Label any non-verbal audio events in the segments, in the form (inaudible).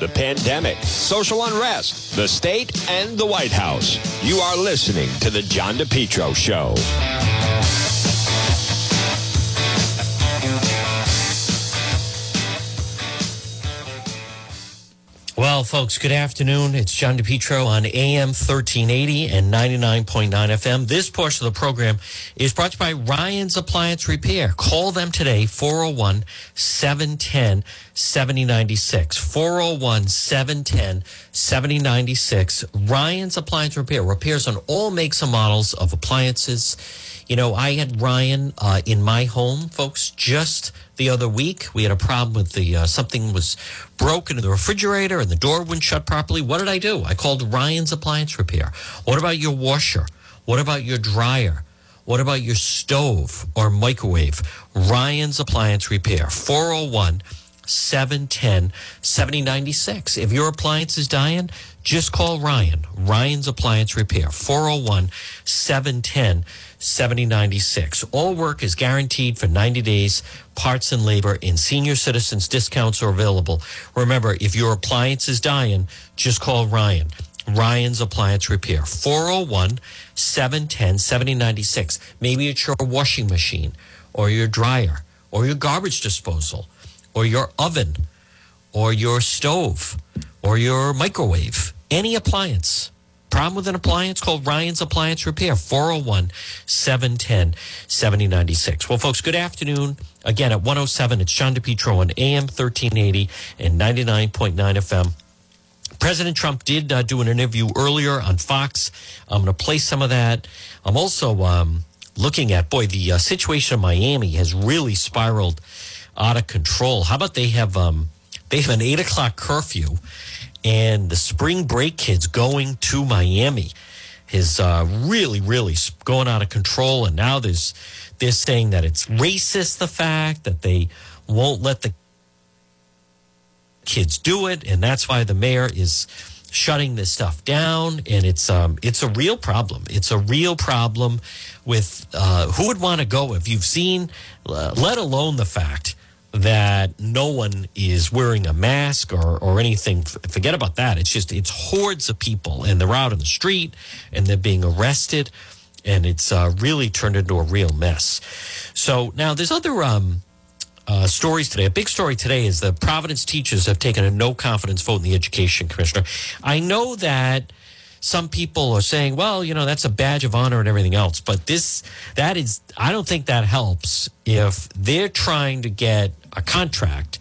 the pandemic, social unrest, the state, and the White House. You are listening to The John DePetro Show. Well, folks, good afternoon. It's John DePetro on AM 1380 and 99.9 FM. This portion of the program is brought to you by Ryan's Appliance Repair. Call them today, 401 710 7096. 401 710 7096. Ryan's Appliance Repair. Repairs on all makes and models of appliances. You know, I had Ryan uh, in my home, folks, just the other week. We had a problem with the uh, something was broken in the refrigerator and the door wouldn't shut properly. What did I do? I called Ryan's Appliance Repair. What about your washer? What about your dryer? What about your stove or microwave? Ryan's Appliance Repair, 401 710 7096. If your appliance is dying, just call Ryan. Ryan's Appliance Repair, 401 710 7096. All work is guaranteed for 90 days. Parts and labor in senior citizens discounts are available. Remember, if your appliance is dying, just call Ryan. Ryan's Appliance Repair, 401 710 7096. Maybe it's your washing machine or your dryer or your garbage disposal or your oven or your stove or your microwave. Any appliance. Problem with an appliance? Called Ryan's Appliance Repair, 401 710 7096. Well, folks, good afternoon. Again, at 107, it's John DePetro on AM 1380 and 99.9 FM. President Trump did uh, do an interview earlier on Fox. I'm going to play some of that. I'm also um, looking at, boy, the uh, situation in Miami has really spiraled out of control. How about they have um, they have an eight o'clock curfew, and the spring break kids going to Miami is uh, really really going out of control. And now there's they're saying that it's racist the fact that they won't let the kids do it, and that's why the mayor is shutting this stuff down. And it's um, it's a real problem. It's a real problem with uh, who would want to go if you've seen, uh, let alone the fact that no one is wearing a mask or, or anything. Forget about that. It's just, it's hordes of people and they're out in the street and they're being arrested and it's uh, really turned into a real mess. So now there's other um, uh, stories today. A big story today is the Providence teachers have taken a no confidence vote in the education commissioner. I know that some people are saying, well, you know, that's a badge of honor and everything else. But this, that is, I don't think that helps if they're trying to get a contract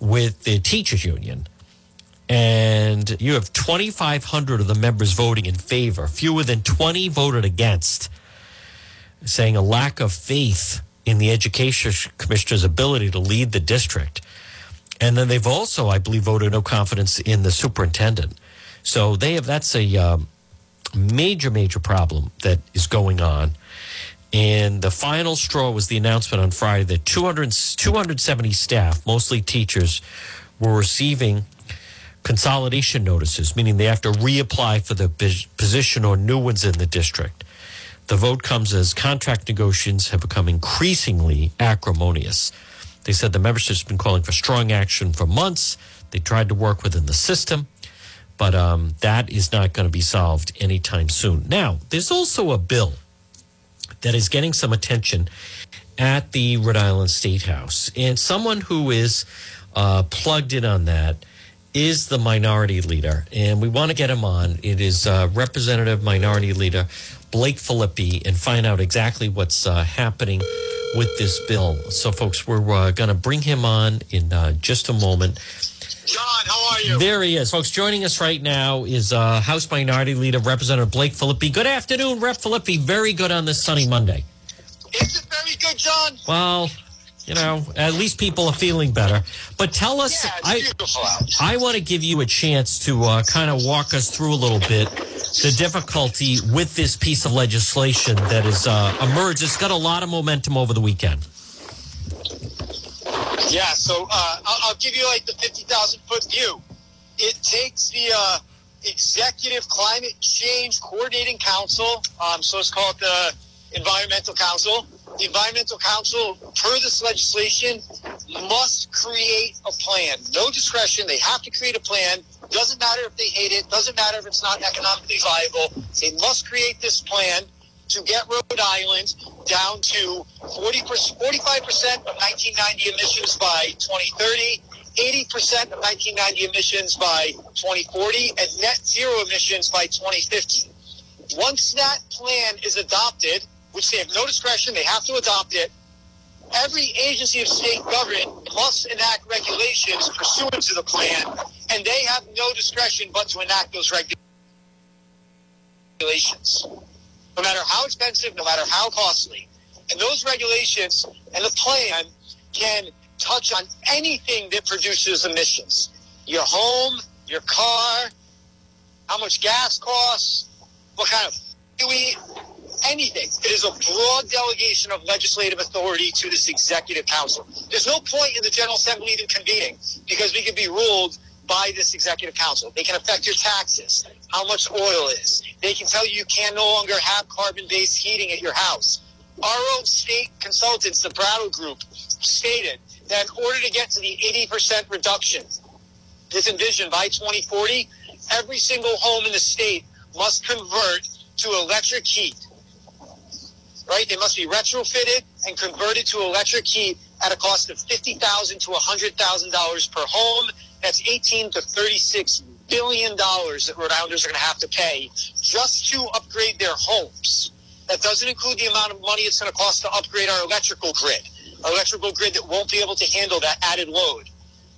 with the teachers union and you have 2,500 of the members voting in favor, fewer than 20 voted against, saying a lack of faith in the education commissioner's ability to lead the district. And then they've also, I believe, voted no confidence in the superintendent. So they have that's a um, major, major problem that is going on. And the final straw was the announcement on Friday that 200, 270 staff, mostly teachers, were receiving consolidation notices, meaning they have to reapply for the position or new ones in the district. The vote comes as contract negotiations have become increasingly acrimonious. They said the membership's been calling for strong action for months. They tried to work within the system, but um, that is not going to be solved anytime soon. Now, there's also a bill that is getting some attention at the Rhode Island State House. And someone who is uh, plugged in on that is the minority leader. And we want to get him on. It is uh, Representative Minority Leader Blake Filippi and find out exactly what's uh, happening with this bill. So, folks, we're uh, going to bring him on in uh, just a moment. John, how are you? There he is. Folks, joining us right now is uh, House Minority Leader Representative Blake Filippi. Good afternoon, Rep. Filippi. Very good on this sunny Monday. Is it very good, John? Well, you know, at least people are feeling better. But tell us, yeah, I, I want to give you a chance to uh, kind of walk us through a little bit the difficulty with this piece of legislation that has uh, emerged. It's got a lot of momentum over the weekend. Yeah, so uh, I'll, I'll, give you like the 50,000 foot view. It takes the uh, Executive Climate Change Coordinating Council, um, so it's called the Environmental Council. The Environmental Council, per this legislation, must create a plan. No discretion. They have to create a plan. Doesn't matter if they hate it. Doesn't matter if it's not economically viable. They must create this plan to get Rhode Island down to 40 45% of 1990 emissions by 2030, 80% of 1990 emissions by 2040, and net zero emissions by 2050. Once that plan is adopted, which they have no discretion, they have to adopt it, every agency of state government must enact regulations pursuant to the plan, and they have no discretion but to enact those regulations no matter how expensive, no matter how costly. And those regulations and the plan can touch on anything that produces emissions. Your home, your car, how much gas costs, what kind of eat, anything. It is a broad delegation of legislative authority to this executive council. There's no point in the General Assembly even convening because we could be ruled by this executive council. They can affect your taxes, how much oil is. They can tell you you can no longer have carbon-based heating at your house. Our own state consultants, the Brattle Group, stated that in order to get to the 80% reduction that's envisioned by 2040, every single home in the state must convert to electric heat. Right? They must be retrofitted and converted to electric heat at a cost of 50,000 to $100,000 per home that's 18 to 36 billion dollars that Rhode Islanders are going to have to pay just to upgrade their homes. That doesn't include the amount of money it's going to cost to upgrade our electrical grid, electrical grid that won't be able to handle that added load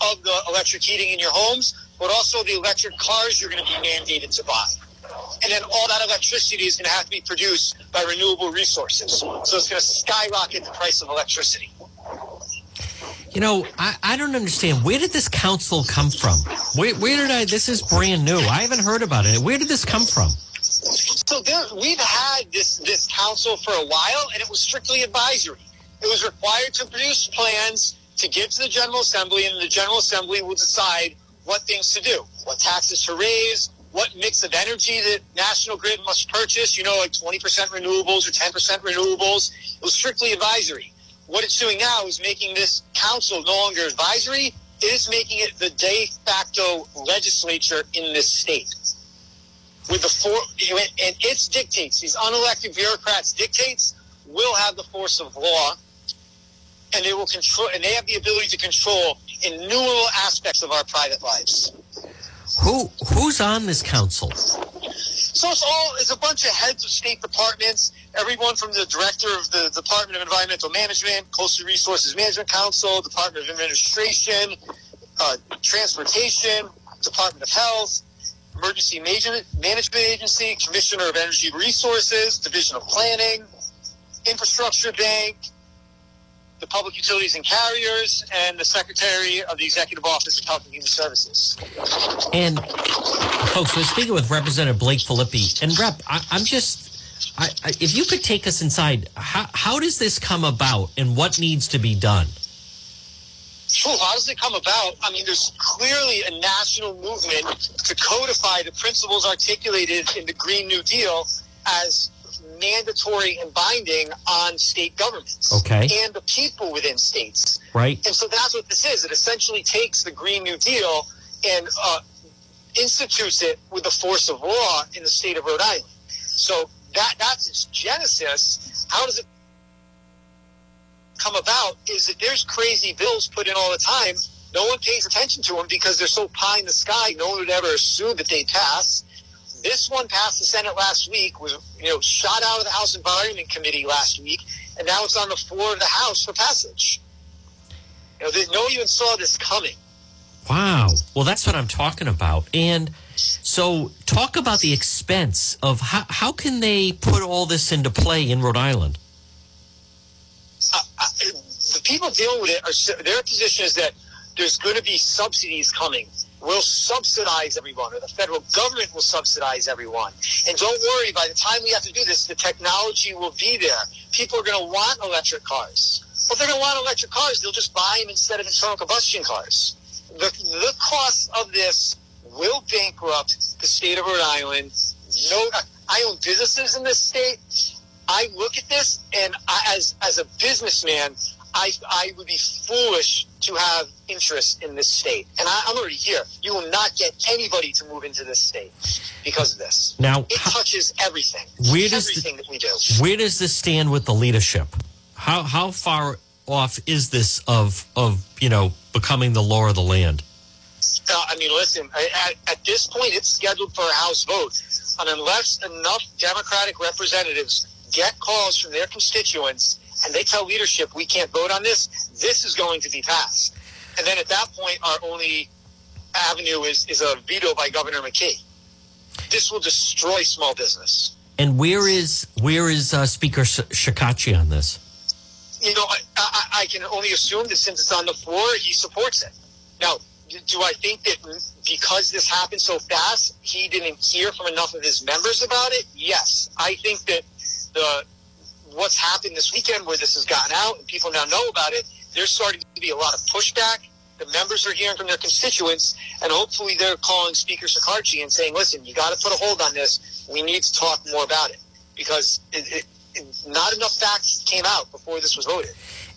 of the electric heating in your homes, but also the electric cars you're going to be mandated to buy. And then all that electricity is going to have to be produced by renewable resources. So it's going to skyrocket the price of electricity. You know, I, I don't understand. Where did this council come from? Where, where did I? This is brand new. I haven't heard about it. Where did this come from? So there, we've had this this council for a while, and it was strictly advisory. It was required to produce plans to give to the General Assembly, and the General Assembly will decide what things to do, what taxes to raise, what mix of energy that National Grid must purchase. You know, like 20% renewables or 10% renewables. It was strictly advisory. What it's doing now is making this council no longer advisory. It is making it the de facto legislature in this state. With the four, and its dictates, these unelected bureaucrats' dictates, will have the force of law, and they will control, and they have the ability to control innumerable aspects of our private lives. Who who's on this council? So it's all it's a bunch of heads of state departments, everyone from the director of the Department of Environmental Management, Coastal Resources Management Council, Department of Administration, uh, Transportation, Department of Health, Emergency Management Agency, Commissioner of Energy Resources, Division of Planning, Infrastructure Bank, the Public Utilities and Carriers, and the Secretary of the Executive Office of Health and Human Services. And folks, we're speaking with Representative Blake Filippi. And Rep, I, am just, I, I, if you could take us inside, how, how does this come about, and what needs to be done? Sure. How does it come about? I mean, there's clearly a national movement to codify the principles articulated in the Green New Deal as mandatory and binding on state governments okay. and the people within states. Right. And so that's what this is. It essentially takes the Green New Deal and uh, institutes it with the force of law in the state of Rhode Island. So that that's its genesis. How does it come about? Is that there's crazy bills put in all the time. No one pays attention to them because they're so pie in the sky. No one would ever assume that they pass. This one passed the Senate last week, was you know shot out of the House Environment Committee last week, and now it's on the floor of the House for passage. You know, no one even saw this coming. Wow. Well, that's what I'm talking about. And so, talk about the expense of how, how can they put all this into play in Rhode Island? Uh, uh, the people dealing with it are their position is that there's going to be subsidies coming will subsidize everyone, or the federal government will subsidize everyone. And don't worry, by the time we have to do this, the technology will be there. People are going to want electric cars. Well, they're going to want electric cars, they'll just buy them instead of internal combustion cars. The, the cost of this will bankrupt the state of Rhode Island. No, I own businesses in this state. I look at this, and I, as as a businessman, I, I would be foolish to have interest in this state. And I, I'm already here. You will not get anybody to move into this state because of this. Now, It touches everything. Where does the- everything that we do. Where does this stand with the leadership? How how far off is this of of you know becoming the law of the land? Uh, I mean, listen, at, at this point, it's scheduled for a House vote. And unless enough Democratic representatives get calls from their constituents and they tell leadership we can't vote on this, this is going to be passed. And then at that point, our only avenue is, is a veto by Governor McKee. This will destroy small business. And where is where is uh, Speaker Sh- Shekarchi on this? you know, I, I, I can only assume that since it's on the floor, he supports it. Now, do I think that because this happened so fast, he didn't hear from enough of his members about it? Yes. I think that the what's happened this weekend, where this has gotten out and people now know about it, there's starting to be a lot of pushback. The members are hearing from their constituents, and hopefully they're calling Speaker Shekarchi and saying, "Listen, you got to put a hold on this. We need to talk more about it because it, it, not enough facts came out before this was voted."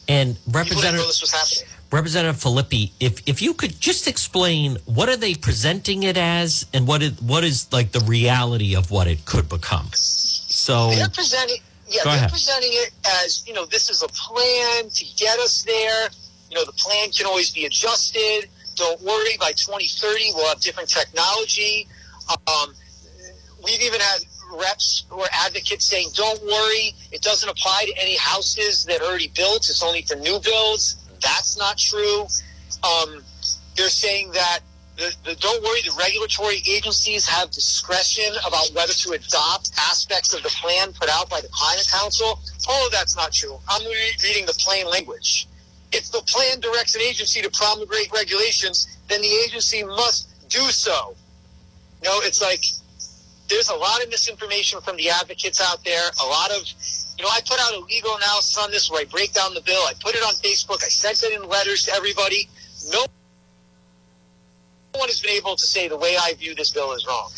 And People didn't know Representative this was happening. Representative Filippi, if if you could just explain what are they presenting it as, and what is what is like the reality of what it could become. So They're presenting, yeah, Go they're ahead. presenting it as you know, this is a plan to get us there. You know, the plan can always be adjusted. Don't worry, by 2030 we'll have different technology. Um, we've even had reps or advocates saying, "Don't worry, it doesn't apply to any houses that are already built. It's only for new builds." That's not true. Um, they're saying that the, the, don't worry, the regulatory agencies have discretion about whether to adopt aspects of the plan put out by the Climate Council. All of that's not true. I'm re- reading the plain language. If the plan directs an agency to promulgate regulations, then the agency must do so. You know, it's like there's a lot of misinformation from the advocates out there. A lot of, you know, I put out a legal analysis on this where I break down the bill. I put it on Facebook. I sent it in letters to everybody. No one has been able to say the way I view this bill is wrong.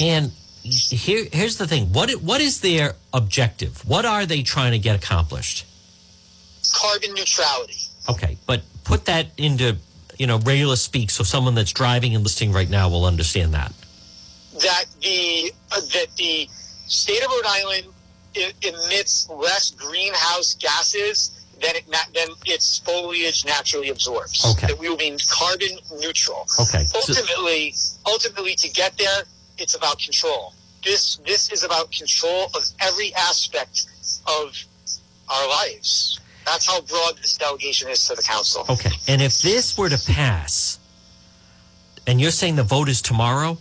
and here here's the thing what what is their objective? What are they trying to get accomplished? Carbon neutrality. Okay, but put that into you know regular speak so someone that's driving and listening right now will understand that. That the uh, that the state of Rhode Island emits less greenhouse gases than it na- than its foliage naturally absorbs. Okay. That we will be carbon neutral. Okay, so- Ultimately, ultimately, to get there, it's about control. This this is about control of every aspect of our lives. That's how broad this delegation is to the council. Okay, and if this were to pass, and you're saying the vote is tomorrow,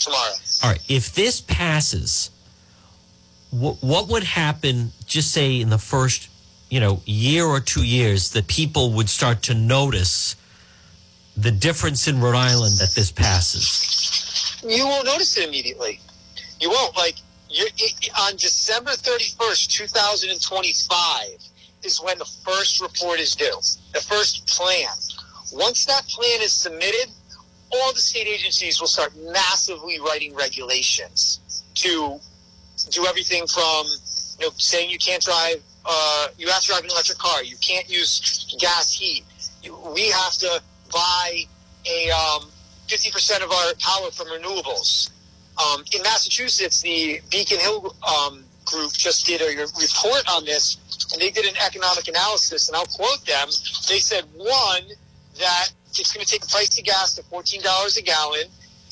Tomorrow. all right. If this passes, wh- what would happen? Just say in the first, you know, year or two years, that people would start to notice the difference in Rhode Island that this passes. you won't notice it immediately. You won't. Like you're, on December 31st, 2025 is when the first report is due. The first plan. Once that plan is submitted, all the state agencies will start massively writing regulations to do everything from you know saying you can't drive uh, you have to drive an electric car. You can't use gas heat. We have to buy a um, 50% of our power from renewables. Um, in massachusetts the beacon hill um, group just did a report on this and they did an economic analysis and i'll quote them. They said one that it's going to take the price of gas to $14 a gallon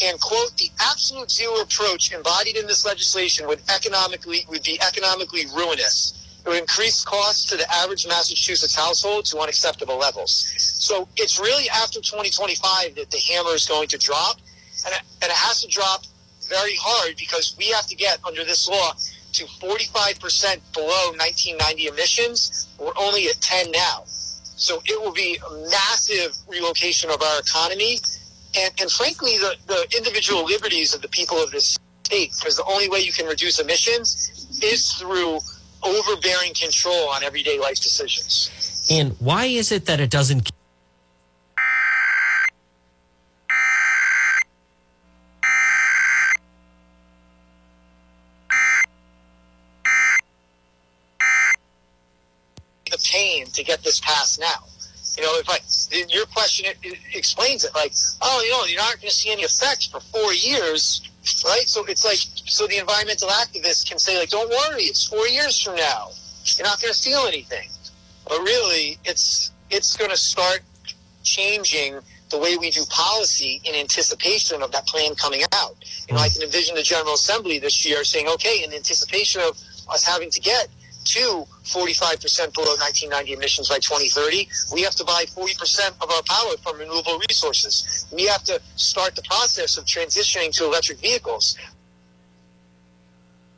and quote the absolute zero approach embodied in this legislation would economically would be economically ruinous it would increase costs to the average massachusetts household to unacceptable levels. So it's really after 2025 that the hammer is going to drop. And it, and it has to drop very hard because we have to get under this law to 45% below 1990 emissions. We're only at 10 now. So it will be a massive relocation of our economy. And, and frankly, the, the individual liberties of the people of this state, because the only way you can reduce emissions is through overbearing control on everyday life decisions. And why is it that it doesn't? The pain to get this passed now. You know, if I your question it, it explains it like, oh, you know, you're not going to see any effects for four years, right? So it's like, so the environmental activists can say like, don't worry, it's four years from now, you're not going to feel anything, but really, it's it's going to start changing the way we do policy in anticipation of that plan coming out. You know, I can envision the General Assembly this year saying, okay, in anticipation of us having to get to 45% below 1990 emissions by 2030, we have to buy 40% of our power from renewable resources. We have to start the process of transitioning to electric vehicles.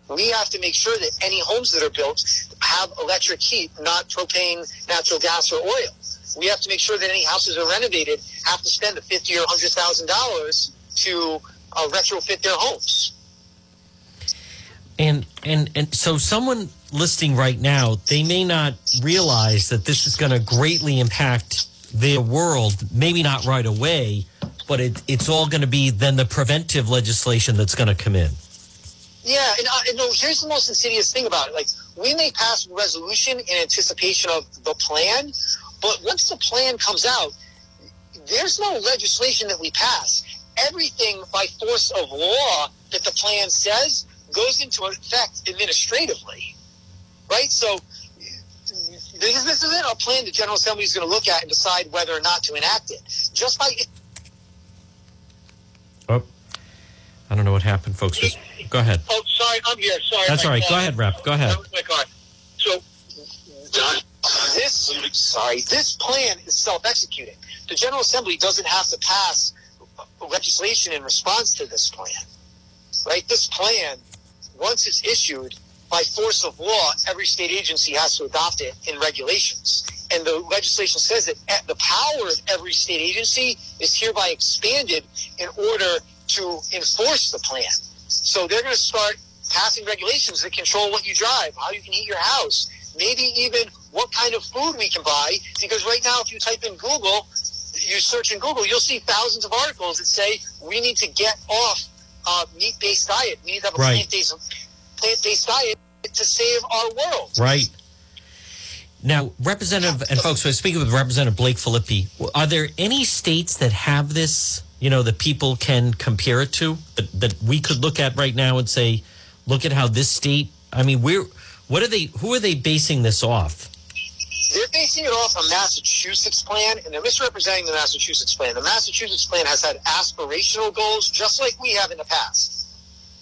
We have to make sure that any homes that are built have electric heat, not propane, natural gas, or oil. We have to make sure that any houses are renovated have to spend the fifty or hundred thousand dollars to uh, retrofit their homes. And and and so someone listening right now, they may not realize that this is going to greatly impact their world. Maybe not right away, but it, it's all going to be then the preventive legislation that's going to come in. Yeah, and, uh, here's the most insidious thing about it. Like, we may pass a resolution in anticipation of the plan, but once the plan comes out, there's no legislation that we pass. Everything by force of law that the plan says goes into effect administratively, right? So this, this isn't a plan the General Assembly is going to look at and decide whether or not to enact it. Just by Oh, I don't know what happened, folks. Just go ahead. oh, sorry, I'm here. Sorry, That's all right. Go ahead, Rep. Go ahead. My car. So this sorry, this plan is self-executing. The General Assembly doesn't have to pass legislation in response to this plan. Right? This plan, once it's issued by force of law, every state agency has to adopt it in regulations. And the legislation says that the power of every state agency is hereby expanded in order to enforce the plan. So they're going to start passing regulations that control what you drive, how you can eat your house, maybe even what kind of food we can buy. Because right now, if you type in Google, you search in Google, you'll see thousands of articles that say we need to get off uh, meat-based diet. We need to have a Right. plant-based plant-based diet to save our world. Right. Now, Representative and folks, we're speaking with Representative Blake Filippi. Are there any states that have this? You know, that people can compare it to that, that we could look at right now and say, look at how this state. I mean, we're what are they? Who are they basing this off? They're basing it off a Massachusetts plan, and they're misrepresenting the Massachusetts plan. The Massachusetts plan has had aspirational goals, just like we have in the past.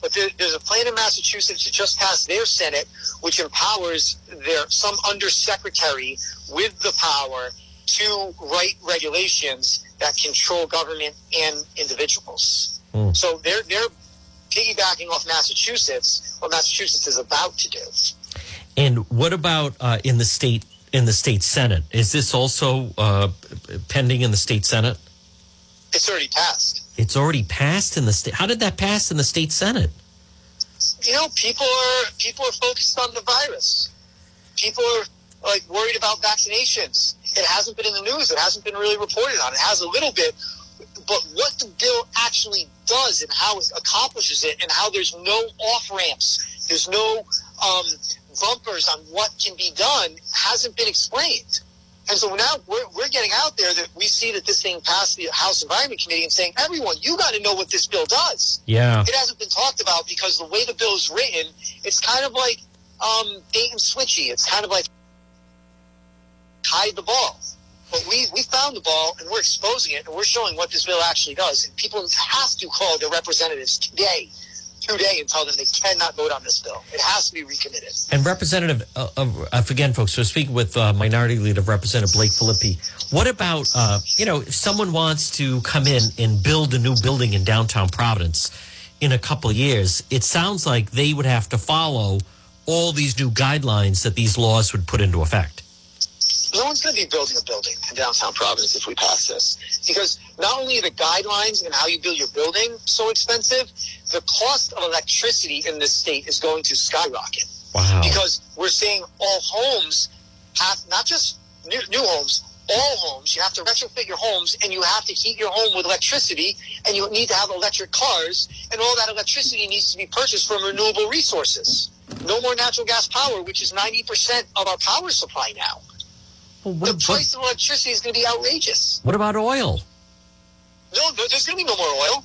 But there, there's a plan in Massachusetts that just passed their Senate, which empowers their some undersecretary with the power to write regulations that control government and individuals. Hmm. So they're they're piggybacking off Massachusetts, what Massachusetts is about to do. And what about uh, in the state in the state senate? Is this also uh, pending in the state senate? It's already passed. It's already passed in the state. How did that pass in the state senate? you know, people are people are focused on the virus. People are like worried about vaccinations. It hasn't been in the news. It hasn't been really reported on. It has a little bit, but what the bill actually does and how it accomplishes it, and how there's no off ramps, there's no um, bumpers on what can be done, hasn't been explained. And so now we're, we're getting out there that we see that this thing passed the House Environment Committee and saying, everyone, you got to know what this bill does Yeah. it hasn't been talked about because the way the bill is written, it's kind of like um, bait and switchy. It's kind of like hide the ball. But we, we found the ball and we're exposing it and we're showing what this bill actually does. And people have to call their representatives today, today, and tell them they cannot vote on this bill. It has to be recommitted. And Representative, uh, uh, again, folks, we're speaking with uh, Minority Leader Representative Blake Filippi. What about, uh, you know, if someone wants to come in and build a new building in downtown Providence in a couple years, it sounds like they would have to follow all these new guidelines that these laws would put into effect. no one's going to be building a building in downtown Providence if we pass this. Because not only are the guidelines and how you build your building so expensive, the cost of electricity in this state is going to skyrocket. Wow. Because we're seeing all homes have, not just new, new homes, all homes, you have to retrofit your homes and you have to heat your home with electricity and you need to have electric cars and all that electricity needs to be purchased from renewable resources. No more natural gas power, which is 90% of our power supply now. Well, the what, what, price of electricity is going to be outrageous. what about oil? No, no there's going to be no more oil.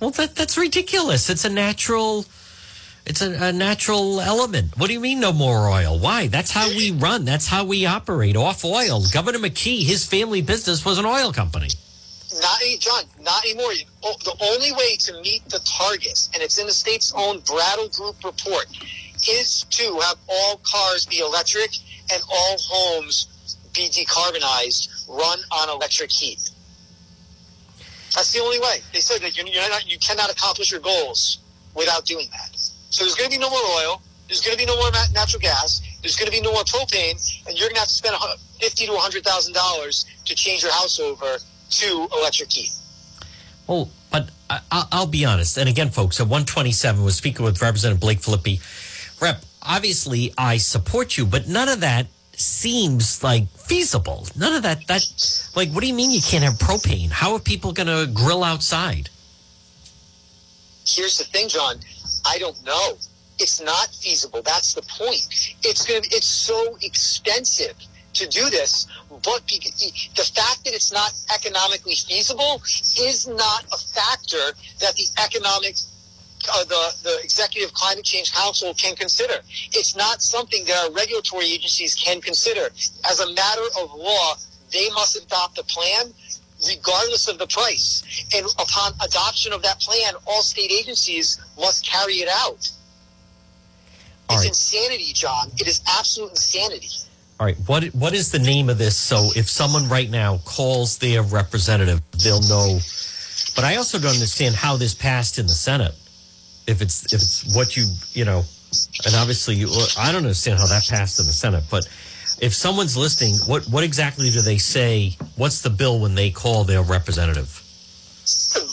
Well, that that's ridiculous. It's a natural. It's a, a natural element. What do you mean no more oil? Why? That's how we run. That's how we operate off oil. Governor McKee, his family business was an oil company. Not any, John, not anymore. Oh, The only way to meet the targets, and it's in the state's own Brattle Group report, is to have all cars be electric and all homes be decarbonized, run on electric heat. That's the only way. They said that you're, you're not, you cannot accomplish your goals without doing that. So there's going to be no more oil. There's going to be no more natural gas. There's going to be no more propane, and you're going to have to spend fifty to hundred thousand dollars to change your house over to electric heat. Well, but I, I- I'll be honest. And again, folks, at 127, was speaking with Representative Blake Filippi. Rep, obviously, I support you, but none of that seems like feasible. None of that. That like, what do you mean you can't have propane? How are people going to grill outside? Here's the thing, John. I don't know. It's not feasible. That's the point. It's going to. It's so expensive to do this, but the fact that it's not economically feasible is not a factor that the economic. Uh, the the executive climate change council can consider. It's not something that our regulatory agencies can consider. As a matter of law, they must adopt a plan regardless of the price. And upon adoption of that plan, all state agencies must carry it out. All it's right. insanity, John. It is absolute insanity. All right. What what is the name of this? So if someone right now calls their representative, they'll know. But I also don't understand how this passed in the Senate. If it's if it's what you you know, and obviously you, I don't understand how that passed in the Senate. But if someone's listening, what what exactly do they say? What's the bill when they call their representative?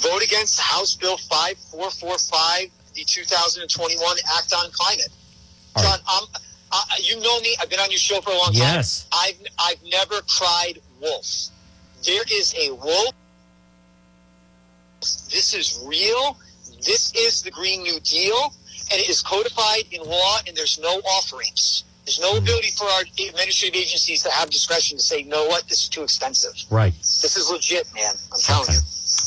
Vote against House Bill 5445, the 2021 Act on Climate. John, I'm, uh, you know me. I've been on your show for a long time. Yes. I've, I've never cried wolf. There is a wolf. This is real. This is the Green New Deal, and it is codified in law, and there's no off ramps. There's no ability for our administrative agencies to have discretion to say, you know what, this is too expensive. Right. This is legit, man. I'm telling Okay. you.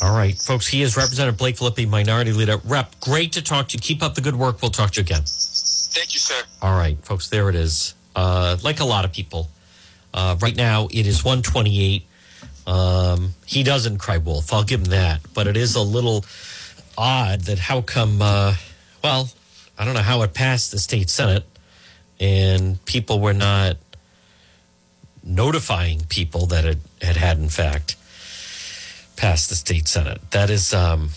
All right, folks. He is Representative Blake Filippi, Minority Leader. Rep, great to talk to you. Keep up the good work. We'll talk to you again. Thank you, sir. All right, folks, there it is. Uh, like a lot of people, uh, right now it is 128. Um, he doesn't cry wolf. I'll give him that. But it is a little odd that how come, uh, well, I don't know how it passed the state Senate and people were not notifying people that it had had, in fact, passed the state Senate. That is, um,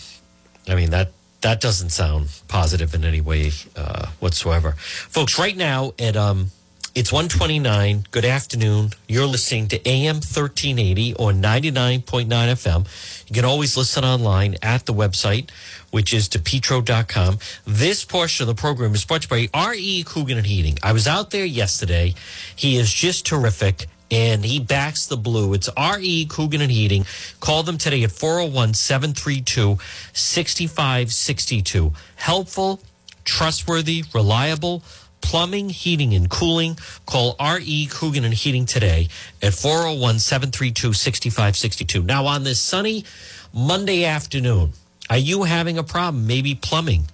I mean, that that doesn't sound positive in any way uh, whatsoever, folks. Right now at um, it's one twenty nine. Good afternoon. You're listening to AM thirteen eighty or ninety nine point nine FM. You can always listen online at the website, which is depetro.com. This portion of the program is brought to you by R.E. Coogan and Heating. I was out there yesterday. He is just terrific and he backs the blue. It's R.E. Coogan and Heating. Call them today at 401 732 6562. Helpful, trustworthy, reliable plumbing, heating, and cooling. Call R.E. Coogan and Heating today at 401 732 6562. Now, on this sunny Monday afternoon, are you having a problem? Maybe plumbing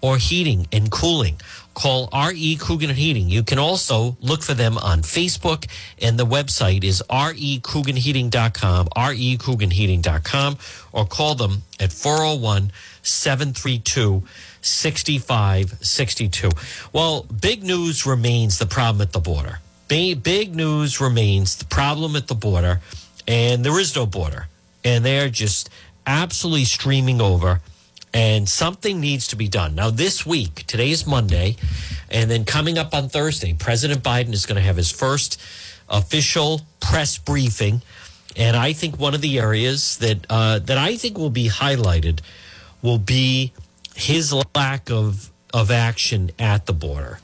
or heating and cooling? Call R.E. Coogan and Heating. You can also look for them on Facebook, and the website is recooganheating.com, recooganheating.com, or call them at 401 732 6562. Well, big news remains the problem at the border. Big, big news remains the problem at the border, and there is no border. And they're just absolutely streaming over and something needs to be done. Now, this week, today is Monday, and then coming up on Thursday, President Biden is going to have his first official press briefing. And I think one of the areas that uh, that I think will be highlighted will be his lack of of action at the border,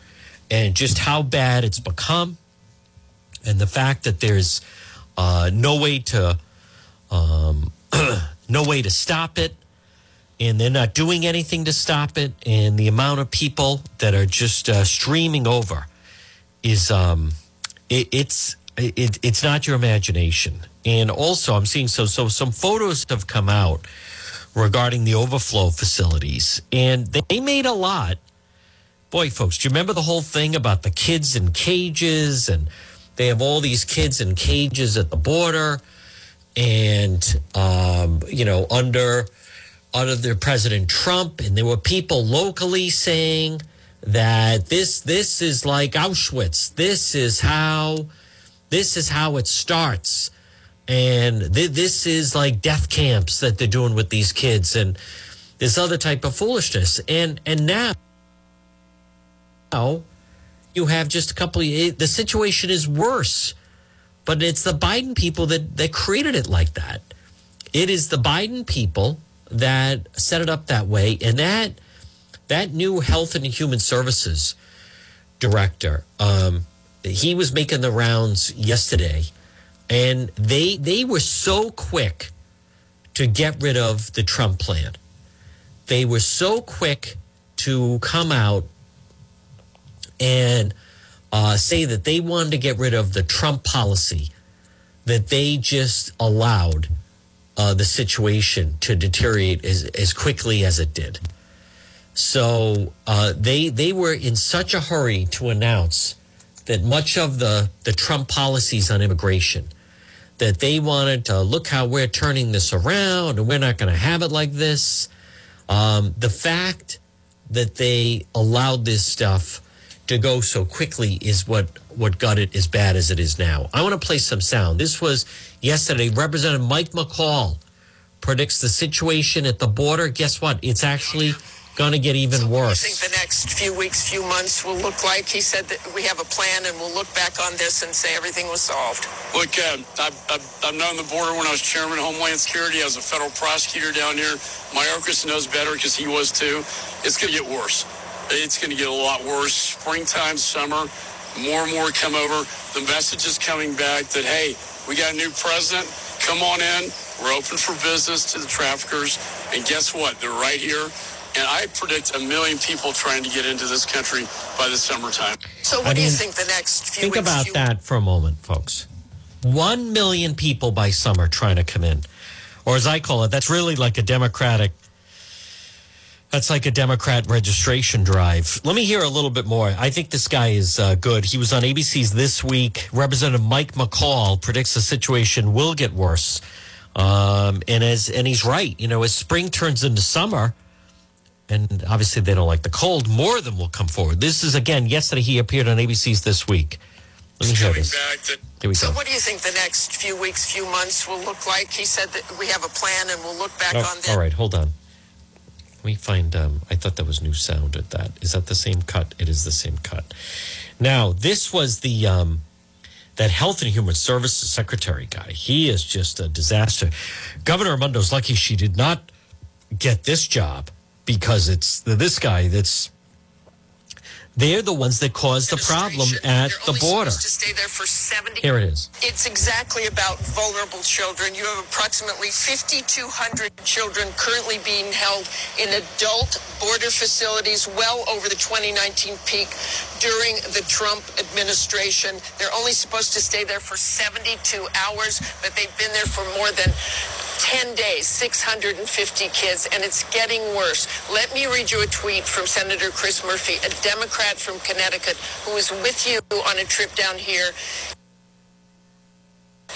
and just how bad it's become, and the fact that there's uh, no way to um, (clears throat) no way to stop it and they're not doing anything to stop it. And the amount of people that are just uh, streaming over is um, it, it's it, it's not your imagination. And also, I'm seeing so so some photos have come out regarding the overflow facilities, and they made a lot. Boy, folks, do you remember the whole thing about the kids in cages? And they have all these kids in cages at the border, and um, you know under under the President Trump, and there were people locally saying that this this is like Auschwitz. This is how this is how it starts. And th- this is like death camps that they're doing with these kids and this other type of foolishness. And and now you have just a couple of, the situation is worse. But it's the Biden people that that created it like that. It is the Biden people that set it up that way and that that new health and human services director um, he was making the rounds yesterday, and they they were so quick to get rid of the Trump plan. They were so quick to come out and uh, say that they wanted to get rid of the Trump policy that they just allowed uh, the situation to deteriorate as, as quickly as it did. So uh, they they were in such a hurry to announce that much of the, the Trump policies on immigration, that they wanted to look how we're turning this around and we're not going to have it like this. Um, the fact that they allowed this stuff to go so quickly is what what got it as bad as it is now. I want to play some sound. This was yesterday. Representative Mike McCaul predicts the situation at the border. Guess what? It's actually going to get even so worse. I think the next few weeks, few months will look like? He said that we have a plan and we'll look back on this and say everything was solved. Look, uh, I've, I've, I've known the border when I was chairman of Homeland Security. I was a federal prosecutor down here. Mayorkas knows better because he was too. It's going to get worse. It's going to get a lot worse. Springtime, summer, more and more come over. The message is coming back that, hey, we got a new president. Come on in. We're open for business to the traffickers. And guess what? They're right here. And I predict a million people trying to get into this country by the summertime. So, what I do you think the next few Think weeks, about few... that for a moment, folks. One million people by summer trying to come in. Or as I call it, that's really like a Democratic. That's like a Democrat registration drive. Let me hear a little bit more. I think this guy is uh, good. He was on ABC's This Week. Representative Mike McCaul predicts the situation will get worse. Um, and as and he's right. You know, as spring turns into summer, and obviously they don't like the cold, more of them will come forward. This is again yesterday. He appeared on ABC's This Week. Let me hear this. Here we so go. what do you think the next few weeks, few months will look like? He said that we have a plan and we'll look back Oh, on this. all right, hold on. Let me find. Um, I thought that was new sound at that. Is that the same cut? It is the same cut. Now this was the um, that Health and Human Services Secretary guy. He is just a disaster. Governor Raimondo's lucky she did not get this job because it's this guy that's they're the ones that caused the problem at They're the border. to stay there for 70 Here it is. It's exactly about vulnerable children. You have approximately 5,200 children currently being held in adult border facilities well over the 2019 peak during the Trump administration. They're only supposed to stay there for 72 hours, but they've been there for more than 10 days, 650 kids, and it's getting worse. Let me read you a tweet from Senator Chris Murphy, a Democrat from Connecticut, who was with you on a trip down here.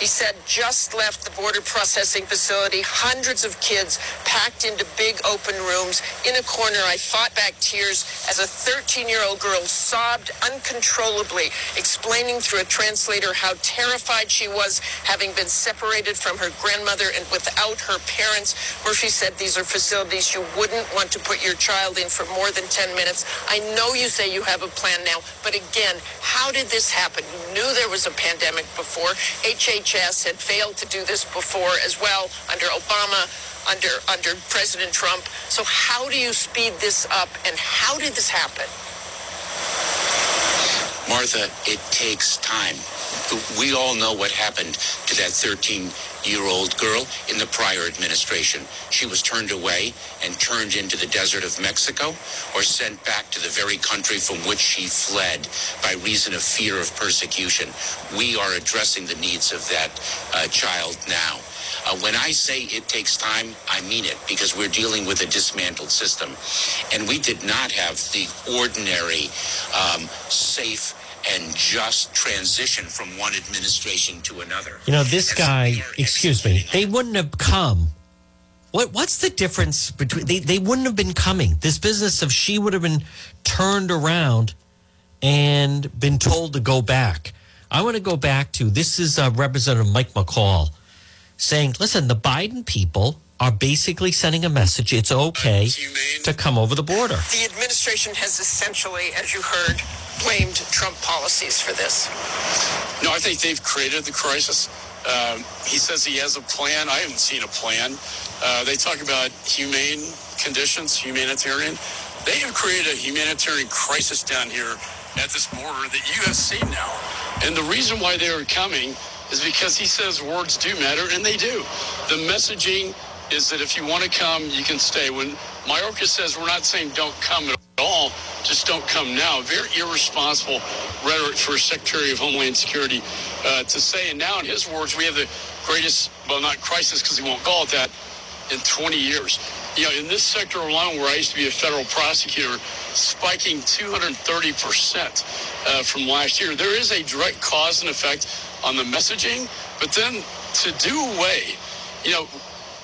He said, just left the border processing facility, hundreds of kids packed into big open rooms. In a corner, I fought back tears as a 13 year old girl sobbed uncontrollably, explaining through a translator how terrified she was having been separated from her grandmother and without her parents. Murphy said, These are facilities you wouldn't want to put your child in for more than 10 minutes. I know you say you have a plan now, but again, how did this happen? You knew there was a pandemic before. HHS had failed to do this before as well under Obama, under under President Trump. So how do you speed this up and how did this happen? Martha, it takes time. We all know what happened to that 13 year old girl in the prior administration. She was turned away and turned into the desert of Mexico or sent back to the very country from which she fled by reason of fear of persecution. We are addressing the needs of that uh, child now. Uh, when I say it takes time, I mean it because we're dealing with a dismantled system. And we did not have the ordinary, um, safe, and just transition from one administration to another. You know, this guy, excuse me, they wouldn't have come. What what's the difference between they, they wouldn't have been coming. This business of she would have been turned around and been told to go back. I want to go back to this is uh, Representative Mike McCaul saying, listen, the Biden people are basically sending a message it's okay to come over the border. The administration has essentially, as you heard, blamed Trump policies for this. No, I think they've created the crisis. Um, he says he has a plan. I haven't seen a plan. Uh, they talk about humane conditions, humanitarian. They have created a humanitarian crisis down here at this border that you have seen now. And the reason why they are coming is because he says words do matter, and they do. The messaging is that if you want to come, you can stay. When Mayorkas says we're not saying don't come at all, just don't come now. Very irresponsible rhetoric for Secretary of Homeland Security uh, to say. And now, in his words, we have the greatest, well, not crisis because he won't call it that, in 20 years. You know, in this sector alone, where I used to be a federal prosecutor, spiking 230% uh, from last year, there is a direct cause and effect on the messaging. But then to do away, you know,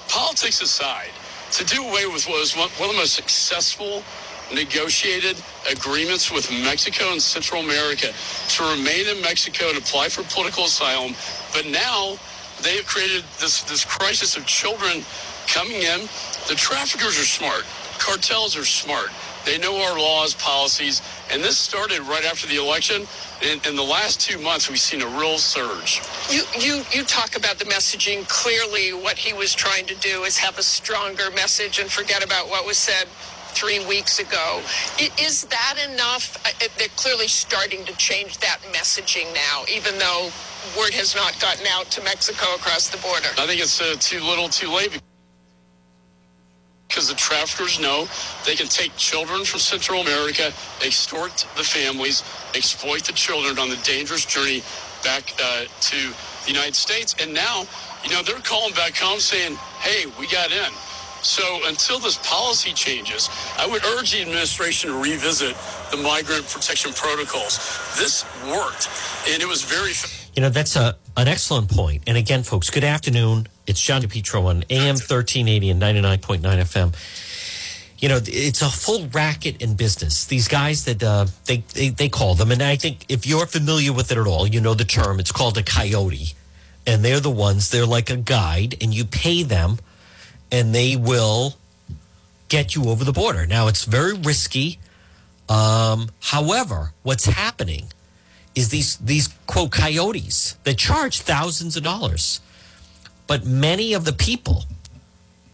politics aside, to do away with what was one, one of the most successful negotiated agreements with Mexico and Central America to remain in Mexico and apply for political asylum. But now they have created this, this crisis of children coming in. The traffickers are smart. Cartels are smart. They know our laws, policies, and this started right after the election. In, in, the last two months, we've seen a real surge. You, you, you talk about the messaging. Clearly, what he was trying to do is have a stronger message and forget about what was said three weeks ago. Is that enough? They're clearly starting to change that messaging now, even though word has not gotten out to Mexico across the border. I think it's uh, too little, too late because the traffickers know they can take children from Central America, extort the families, exploit the children on the dangerous journey back uh, to the United States. And now, you know, they're calling back home saying, hey, we got in. So until this policy changes, I would urge the administration to revisit the migrant protection protocols. This worked, and it was very. You know, that's a, an excellent point. And again, folks, good afternoon. It's John DePetro on AM 1380 and 99.9 FM. You know, it's a full racket in business. These guys that uh, they, they, they call them, and I think if you're familiar with it at all, you know the term. It's called a coyote, and they're the ones. They're like a guide, and you pay them, and they will get you over the border. Now it's very risky. Um, however, what's happening is these these quote coyotes that charge thousands of dollars, but many of the people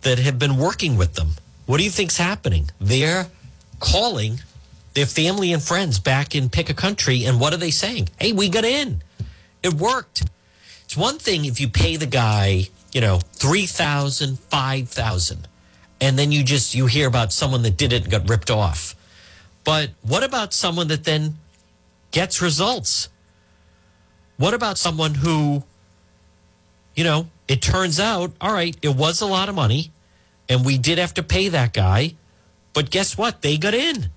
that have been working with them, what do you think's happening? They're calling their family and friends back in pick a country, and what are they saying? Hey, we got in. It worked. It's one thing if you pay the guy, you know, three thousand, five thousand, and then you just you hear about someone that did it and got ripped off. But what about someone that then gets results. What about someone who, you know, it turns out, all right, it was a lot of money and we did have to pay that guy, but guess what? They got in.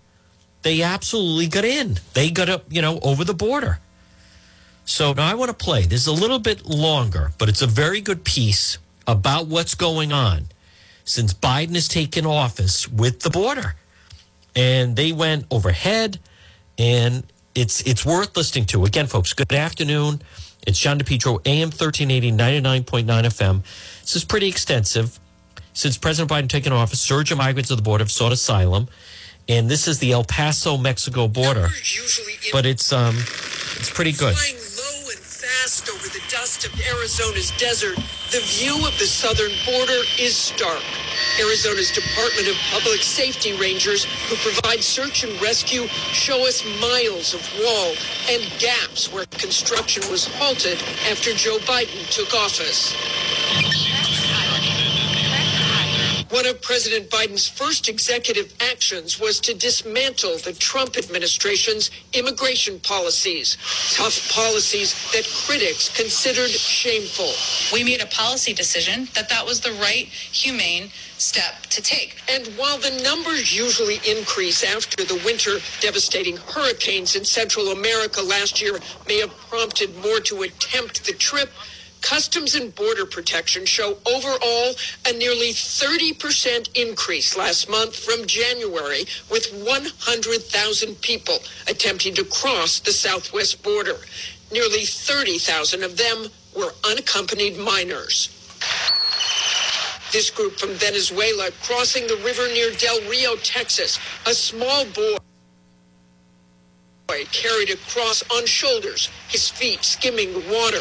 They absolutely got in. They got up, you know, over the border. So now I want to play. This is a little bit longer, but it's a very good piece about what's going on since Biden has taken office with the border. And they went overhead and it's it's worth listening to. Again, folks, good afternoon. It's John DePetro, AM 1380, 99.9 FM. This is pretty extensive. Since President Biden taken office, surge of migrants at the border have sought asylum. And this is the El Paso, Mexico border. But it's um it's pretty good. Flying low and fast over the of Arizona's desert, the view of the southern border is stark. Arizona's Department of Public Safety Rangers, who provide search and rescue, show us miles of wall and gaps where construction was halted after Joe Biden took office. One of President Biden's first executive actions was to dismantle the Trump administration's immigration policies, tough policies that critics considered shameful. We made a policy decision that that was the right, humane step to take. And while the numbers usually increase after the winter devastating hurricanes in Central America last year may have prompted more to attempt the trip, Customs and Border Protection show overall a nearly 30% increase last month from January, with 100,000 people attempting to cross the southwest border. Nearly 30,000 of them were unaccompanied minors. This group from Venezuela crossing the river near Del Rio, Texas. A small boy carried across on shoulders, his feet skimming the water.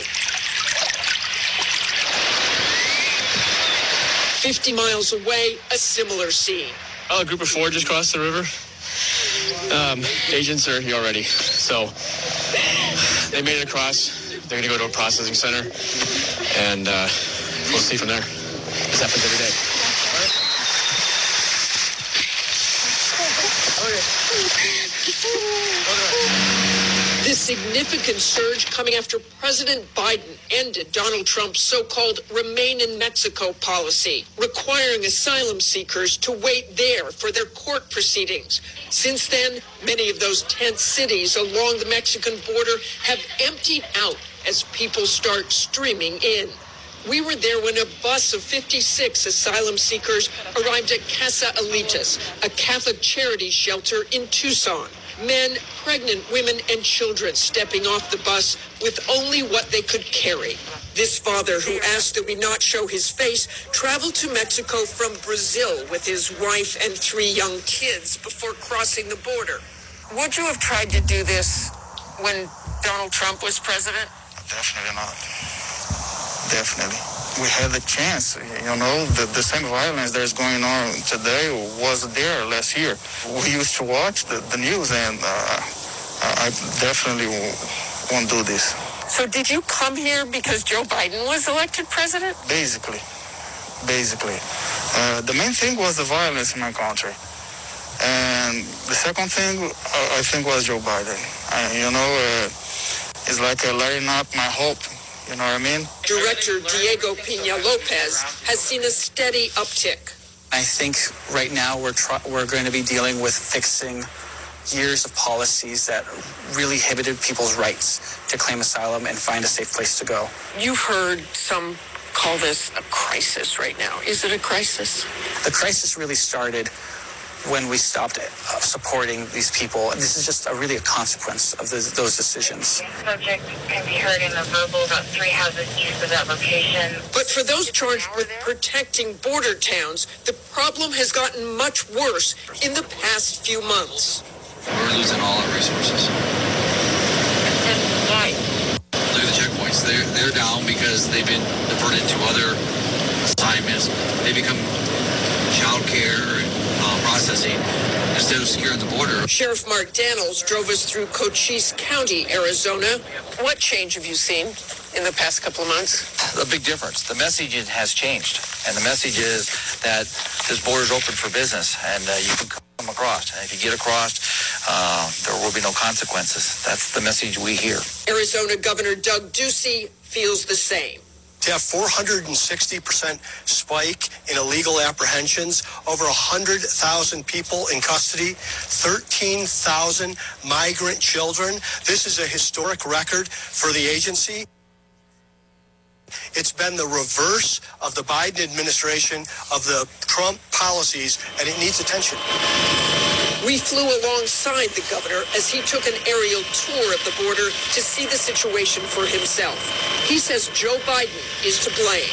50 miles away, a similar scene. Oh, a group of four just crossed the river. Um, agents are here already. So they made it across. They're going to go to a processing center, and uh, we'll see from there. This happens every day. Significant surge coming after President Biden ended Donald Trump's so-called remain in Mexico policy, requiring asylum seekers to wait there for their court proceedings. Since then, many of those tent cities along the Mexican border have emptied out as people start streaming in. We were there when a bus of 56 asylum seekers arrived at Casa Alitas, a Catholic charity shelter in Tucson. Men, pregnant women, and children stepping off the bus with only what they could carry. This father, who asked that we not show his face, traveled to Mexico from Brazil with his wife and three young kids before crossing the border. Would you have tried to do this when Donald Trump was president? Definitely not. Definitely. We had the chance, you know, the, the same violence that is going on today was there last year. We used to watch the, the news and uh, I definitely won't do this. So did you come here because Joe Biden was elected president? Basically. Basically. Uh, the main thing was the violence in my country. And the second thing, uh, I think, was Joe Biden. I, you know, uh, it's like uh, lighting up my hope you know what I mean? Director Diego Pina Lopez has seen a steady uptick. I think right now we're try- we're going to be dealing with fixing years of policies that really inhibited people's rights to claim asylum and find a safe place to go. You've heard some call this a crisis right now. Is it a crisis? The crisis really started when we stopped uh, supporting these people. This is just a, really a consequence of the, those decisions. Subject can be heard in the verbal about three houses east of that location. But for those charged with protecting border towns, the problem has gotten much worse in the past few months. We're losing all our resources. Why? Look at the checkpoints. They're, they're down because they've been diverted to other assignments. They become child care and uh, processing instead of securing the border. Sheriff Mark Daniels drove us through Cochise County, Arizona. What change have you seen in the past couple of months? A big difference. The message has changed, and the message is that this border is open for business, and uh, you can come across. And if you get across, uh, there will be no consequences. That's the message we hear. Arizona Governor Doug Ducey feels the same to have 460% spike in illegal apprehensions, over 100,000 people in custody, 13,000 migrant children. This is a historic record for the agency. It's been the reverse of the Biden administration of the Trump policies, and it needs attention. We flew alongside the governor as he took an aerial tour of the border to see the situation for himself. He says Joe Biden is to blame.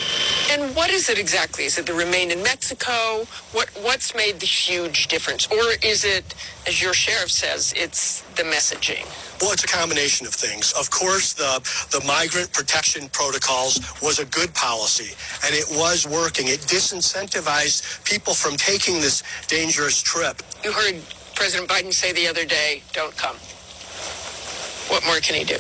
And what is it exactly? Is it the remain in Mexico? What what's made the huge difference? Or is it, as your sheriff says, it's the messaging? Well, it's a combination of things. Of course, the, the migrant protection protocols was a good policy, and it was working. It disincentivized people from taking this dangerous trip. You heard President Biden say the other day, don't come. What more can he do?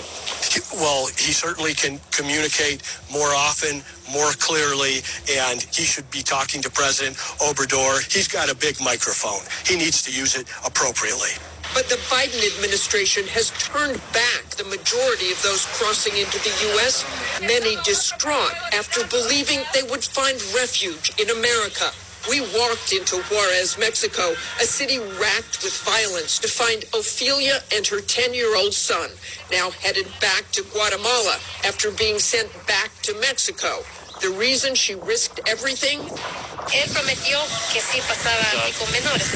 Well, he certainly can communicate more often, more clearly, and he should be talking to President Obrador. He's got a big microphone. He needs to use it appropriately. But the Biden administration has turned back the majority of those crossing into the U.S., many distraught after believing they would find refuge in America. We walked into Juarez, Mexico, a city racked with violence, to find Ophelia and her 10 year old son, now headed back to Guatemala after being sent back to Mexico. The reason she risked everything? Él prometió que sí pasaba con menores.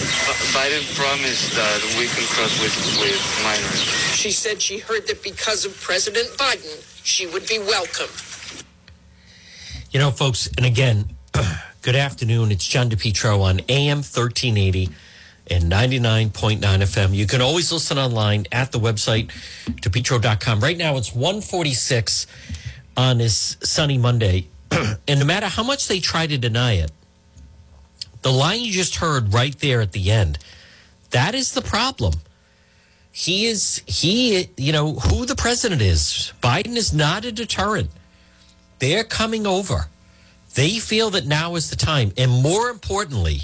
Biden promised that we can cross with, with minors. She said she heard that because of President Biden, she would be welcome. You know, folks, and again, (clears throat) good afternoon. It's John DePetro on AM 1380 and 99.9 FM. You can always listen online at the website, depetro.com. Right now, it's 146 on this sunny Monday. (clears throat) and no matter how much they try to deny it, the line you just heard right there at the end, that is the problem. He is, he, you know, who the president is. Biden is not a deterrent. They're coming over. They feel that now is the time. And more importantly,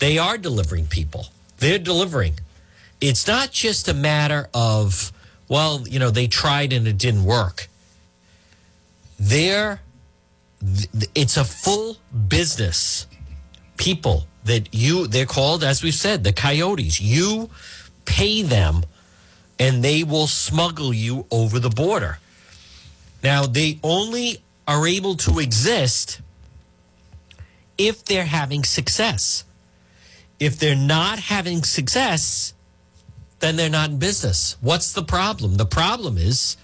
they are delivering people. They're delivering. It's not just a matter of, well, you know, they tried and it didn't work. They're, it's a full business. People that you, they're called, as we've said, the coyotes. You pay them and they will smuggle you over the border. Now, they only are able to exist if they're having success. If they're not having success, then they're not in business. What's the problem? The problem is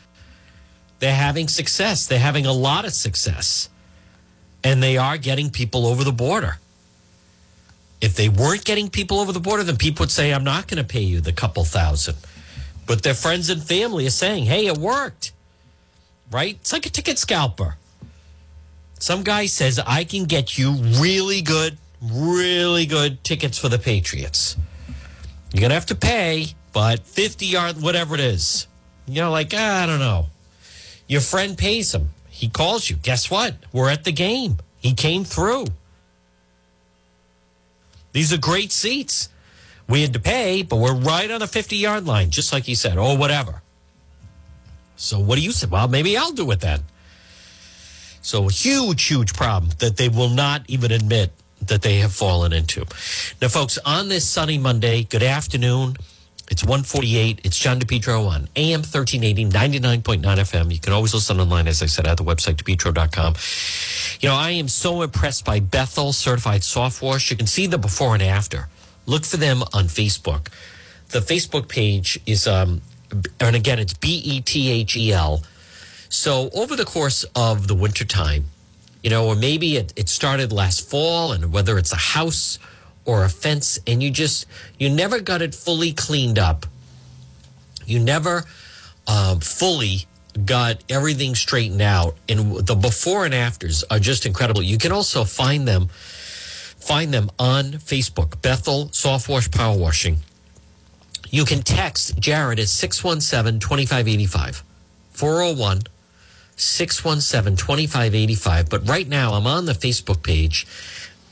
they're having success. They're having a lot of success. And they are getting people over the border. If they weren't getting people over the border, then people would say, I'm not going to pay you the couple thousand. But their friends and family are saying, hey, it worked. Right? It's like a ticket scalper. Some guy says, I can get you really good, really good tickets for the Patriots. You're going to have to pay, but 50 yard, whatever it is. You know, like, I don't know. Your friend pays him. He calls you. Guess what? We're at the game. He came through. These are great seats. We had to pay, but we're right on the 50 yard line, just like he said, or whatever. So what do you say? Well, maybe I'll do it then. So a huge, huge problem that they will not even admit that they have fallen into. Now, folks, on this sunny Monday, good afternoon. It's 148. It's John DePetro on AM 1380, 99.9 FM. You can always listen online, as I said, at the website, depetro.com. You know, I am so impressed by Bethel Certified Soft Wash. You can see the before and after. Look for them on Facebook. The Facebook page is, um, and again, it's B E T H E L. So over the course of the wintertime, you know, or maybe it, it started last fall, and whether it's a house or a fence, and you just, you never got it fully cleaned up. You never um, fully got everything straightened out. And the before and afters are just incredible. You can also find them, find them on Facebook, Bethel Soft Wash Power Washing. You can text Jared at 617 2585. 401 617 2585. But right now, I'm on the Facebook page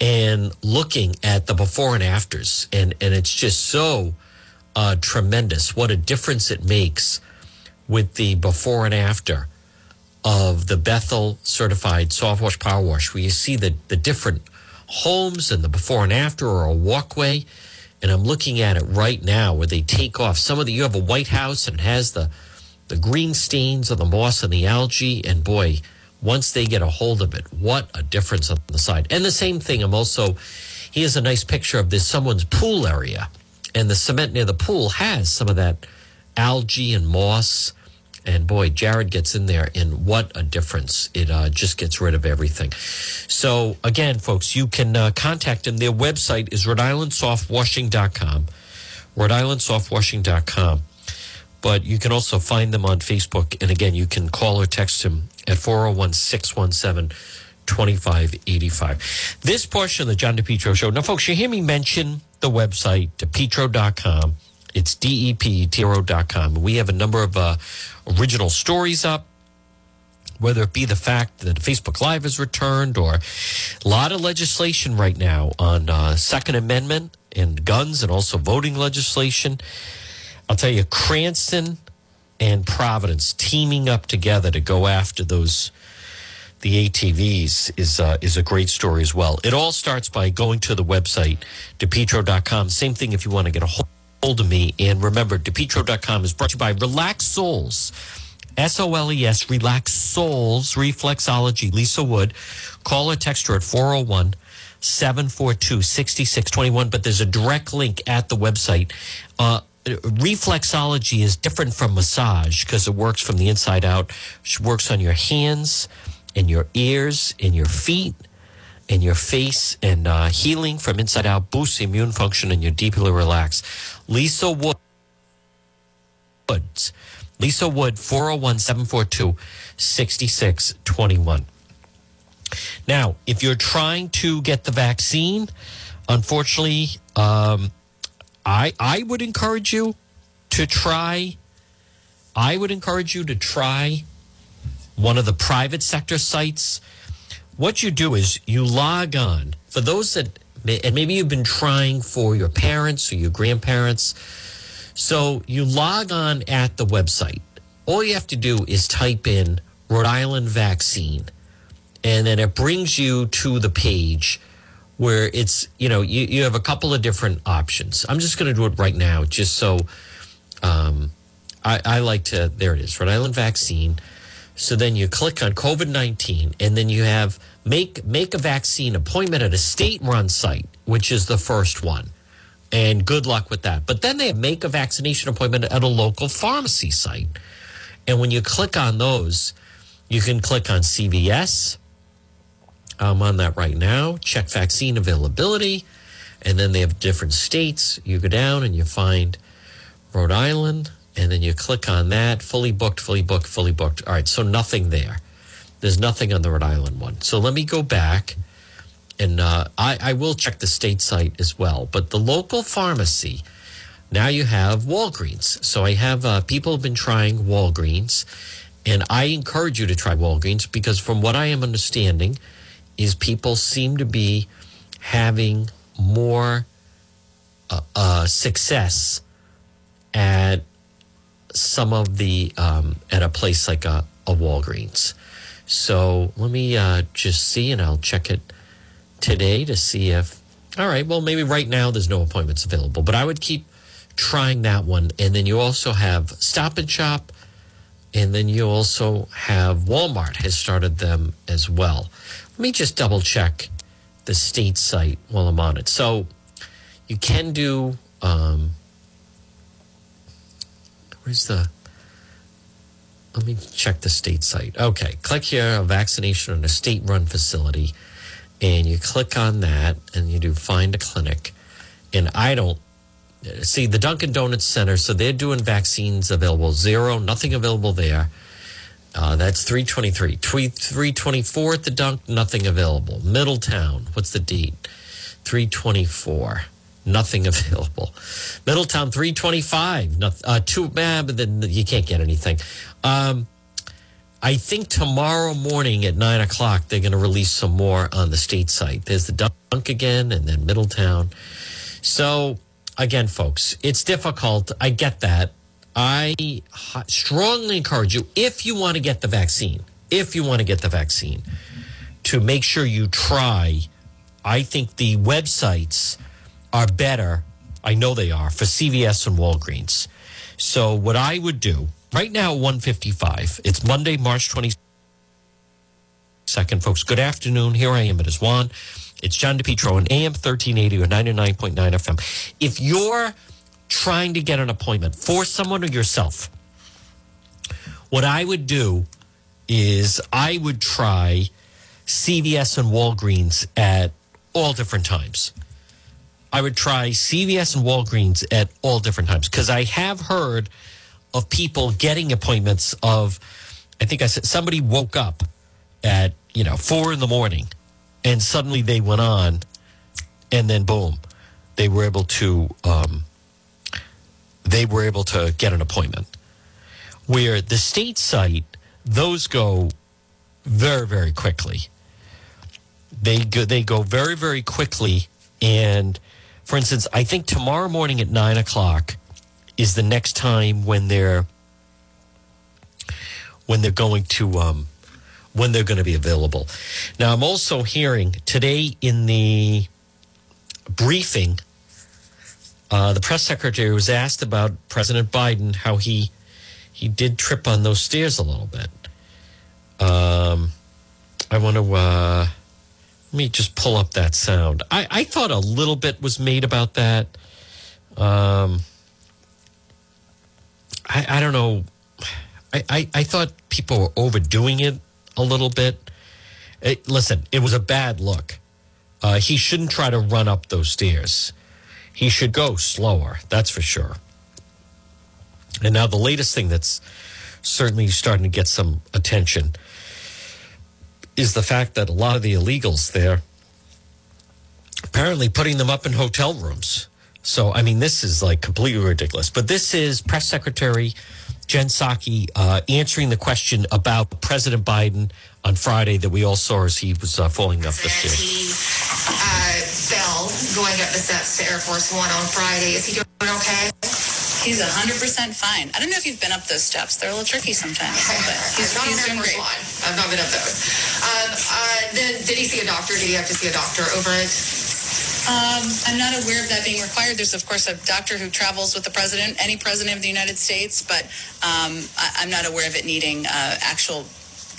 and looking at the before and afters, and, and it's just so uh, tremendous what a difference it makes with the before and after of the Bethel certified soft wash power wash, where you see the, the different homes and the before and after or a walkway. And I'm looking at it right now where they take off some of the, you have a White House and it has the, the green stains of the moss and the algae. And boy, once they get a hold of it, what a difference on the side. And the same thing, I'm also, he has a nice picture of this someone's pool area. And the cement near the pool has some of that algae and moss. And boy, Jared gets in there, and what a difference. It uh, just gets rid of everything. So, again, folks, you can uh, contact them. Their website is Rhode Island Rhode. But you can also find them on Facebook. And again, you can call or text him at 401 617 2585. This portion of the John DePetro show. Now, folks, you hear me mention the website, depetro.com. It's D E P T R O.com. We have a number of uh, original stories up, whether it be the fact that Facebook Live has returned or a lot of legislation right now on uh, Second Amendment and guns and also voting legislation. I'll tell you, Cranston and Providence teaming up together to go after those the ATVs is uh, is a great story as well. It all starts by going to the website depetro.com. Same thing if you want to get a hold of me. And remember, depetro.com is brought to you by Relax Soles. S O L E S, Relax Soles, Reflexology, Lisa Wood. Call or text her at 401 742 6621. But there's a direct link at the website. Uh, reflexology is different from massage because it works from the inside out. It works on your hands and your ears and your feet and your face and uh, healing from inside out boosts immune function and you're deeply relaxed. Lisa Wood. Woods. Lisa Wood, 401 742 6621. Now, if you're trying to get the vaccine, unfortunately, um, I, I would encourage you to try. I would encourage you to try one of the private sector sites. What you do is you log on for those that, and maybe you've been trying for your parents or your grandparents. So you log on at the website. All you have to do is type in Rhode Island vaccine, and then it brings you to the page where it's, you know, you, you have a couple of different options. I'm just going to do it right now just so um, I, I like to, there it is, Rhode Island vaccine. So then you click on COVID 19 and then you have make, make a vaccine appointment at a state run site, which is the first one. And good luck with that. But then they make a vaccination appointment at a local pharmacy site. And when you click on those, you can click on CVS. I'm on that right now. Check vaccine availability. And then they have different states. You go down and you find Rhode Island, and then you click on that. Fully booked, fully booked, fully booked. All right, so nothing there. There's nothing on the Rhode Island one. So let me go back, and uh, I, I will check the state site as well. But the local pharmacy, now you have Walgreens. So I have uh, people have been trying Walgreens, and I encourage you to try Walgreens because from what I am understanding, is people seem to be having more uh, uh, success at some of the um, at a place like a, a Walgreens. So let me uh, just see, and I'll check it today to see if. All right, well, maybe right now there's no appointments available, but I would keep trying that one. And then you also have Stop and Shop, and then you also have Walmart has started them as well. Let me just double check the state site while I'm on it. So you can do. Um, where's the? Let me check the state site. Okay, click here, a vaccination in a state-run facility, and you click on that, and you do find a clinic. And I don't see the Dunkin' Donuts Center, so they're doing vaccines available. Zero, nothing available there. Uh, that's 323. 324 at the Dunk, nothing available. Middletown, what's the date? 324, nothing (laughs) available. Middletown, 325, not, uh, two, eh, but then you can't get anything. Um, I think tomorrow morning at nine o'clock, they're going to release some more on the state site. There's the Dunk again, and then Middletown. So, again, folks, it's difficult. I get that. I strongly encourage you, if you want to get the vaccine, if you want to get the vaccine, to make sure you try. I think the websites are better. I know they are for CVS and Walgreens. So what I would do right now, 155. It's Monday, March 22nd, folks. Good afternoon. Here I am. It is Juan. It's John DePetro on AM 1380 or 99.9 FM. If you're trying to get an appointment for someone or yourself, what I would do is I would try CVS and Walgreens at all different times. I would try CVS and Walgreens at all different times because I have heard of people getting appointments of I think I said somebody woke up at, you know, four in the morning and suddenly they went on and then boom, they were able to um, they were able to get an appointment. Where the state site, those go very, very quickly. They go they go very, very quickly. And for instance, I think tomorrow morning at nine o'clock is the next time when they're when they're going to um, when they're going to be available. Now, I'm also hearing today in the briefing, uh, the press secretary was asked about President Biden, how he he did trip on those stairs a little bit. Um, I want to uh, let me just pull up that sound. I, I thought a little bit was made about that. Um, I, I don't know. I, I, I thought people were overdoing it a little bit. It, listen, it was a bad look. Uh, he shouldn't try to run up those stairs. He should go slower, that's for sure. And now the latest thing that's certainly starting to get some attention is the fact that a lot of the illegals there apparently putting them up in hotel rooms. So, I mean, this is like completely ridiculous. But this is Press Secretary Jen Psaki uh, answering the question about President Biden on Friday that we all saw as he was uh, falling up the stairs. Fell going up the steps to Air Force One on Friday. Is he doing okay? He's 100% fine. I don't know if you've been up those steps. They're a little tricky sometimes, (laughs) but he's, not he's doing great. One. I've not been up those. Um, uh, then did he see a doctor? Did he have to see a doctor over it? Um, I'm not aware of that being required. There's, of course, a doctor who travels with the president, any president of the United States, but um, I, I'm not aware of it needing uh, actual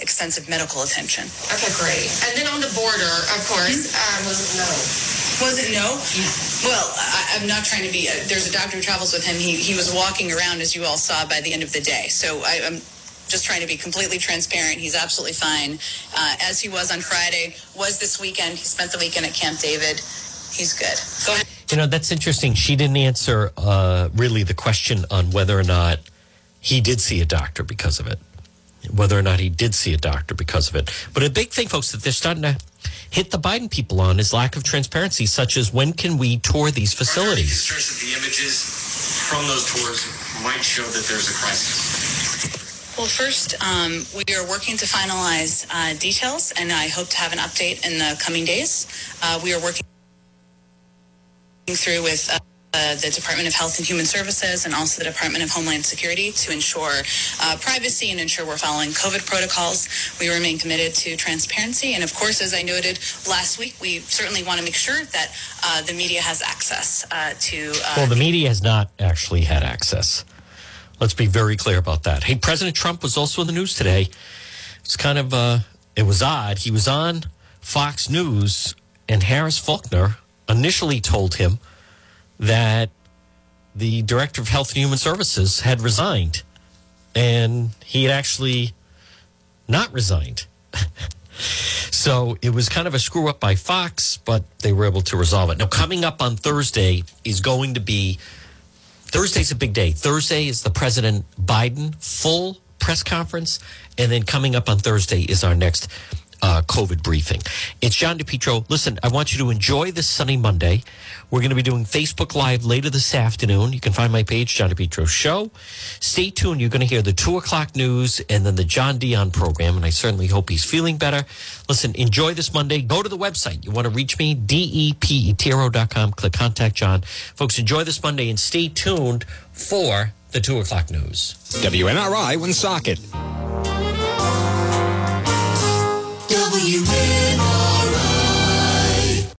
extensive medical attention. Okay, great. And then on the border, of course, um, was no. Was it no? Well, I, I'm not trying to be. Uh, there's a doctor who travels with him. He he was walking around, as you all saw, by the end of the day. So I, I'm just trying to be completely transparent. He's absolutely fine, uh, as he was on Friday. Was this weekend? He spent the weekend at Camp David. He's good. Go ahead. You know, that's interesting. She didn't answer uh, really the question on whether or not he did see a doctor because of it, whether or not he did see a doctor because of it. But a big thing, folks, that they're starting to hit the Biden people on is lack of transparency, such as when can we tour these facilities? concerns that the images from those tours might show that there's a crisis? Well, first, um, we are working to finalize uh, details, and I hope to have an update in the coming days. Uh, we are working through with uh, uh, the Department of Health and Human Services and also the Department of Homeland Security to ensure uh, privacy and ensure we're following COVID protocols. We remain committed to transparency. And of course, as I noted last week, we certainly want to make sure that uh, the media has access uh, to. Uh, Well, the media has not actually had access. Let's be very clear about that. Hey, President Trump was also in the news today. It's kind of it was odd. He was on Fox News, and Harris Faulkner initially told him that the director of Health and Human Services had resigned, and he had actually not resigned. (laughs) So it was kind of a screw up by Fox, but they were able to resolve it. Now, coming up on Thursday is going to be Thursday's a big day. Thursday is the President Biden full press conference. And then coming up on Thursday is our next uh, COVID briefing. It's John DePetro. Listen, I want you to enjoy this sunny Monday. We're going to be doing Facebook Live later this afternoon. You can find my page, John DePetro Show. Stay tuned. You're going to hear the two o'clock news and then the John Dion program. And I certainly hope he's feeling better. Listen, enjoy this Monday. Go to the website. You want to reach me, depetro.com. Click contact John. Folks, enjoy this Monday and stay tuned for the two o'clock news. WNRI Woonsocket.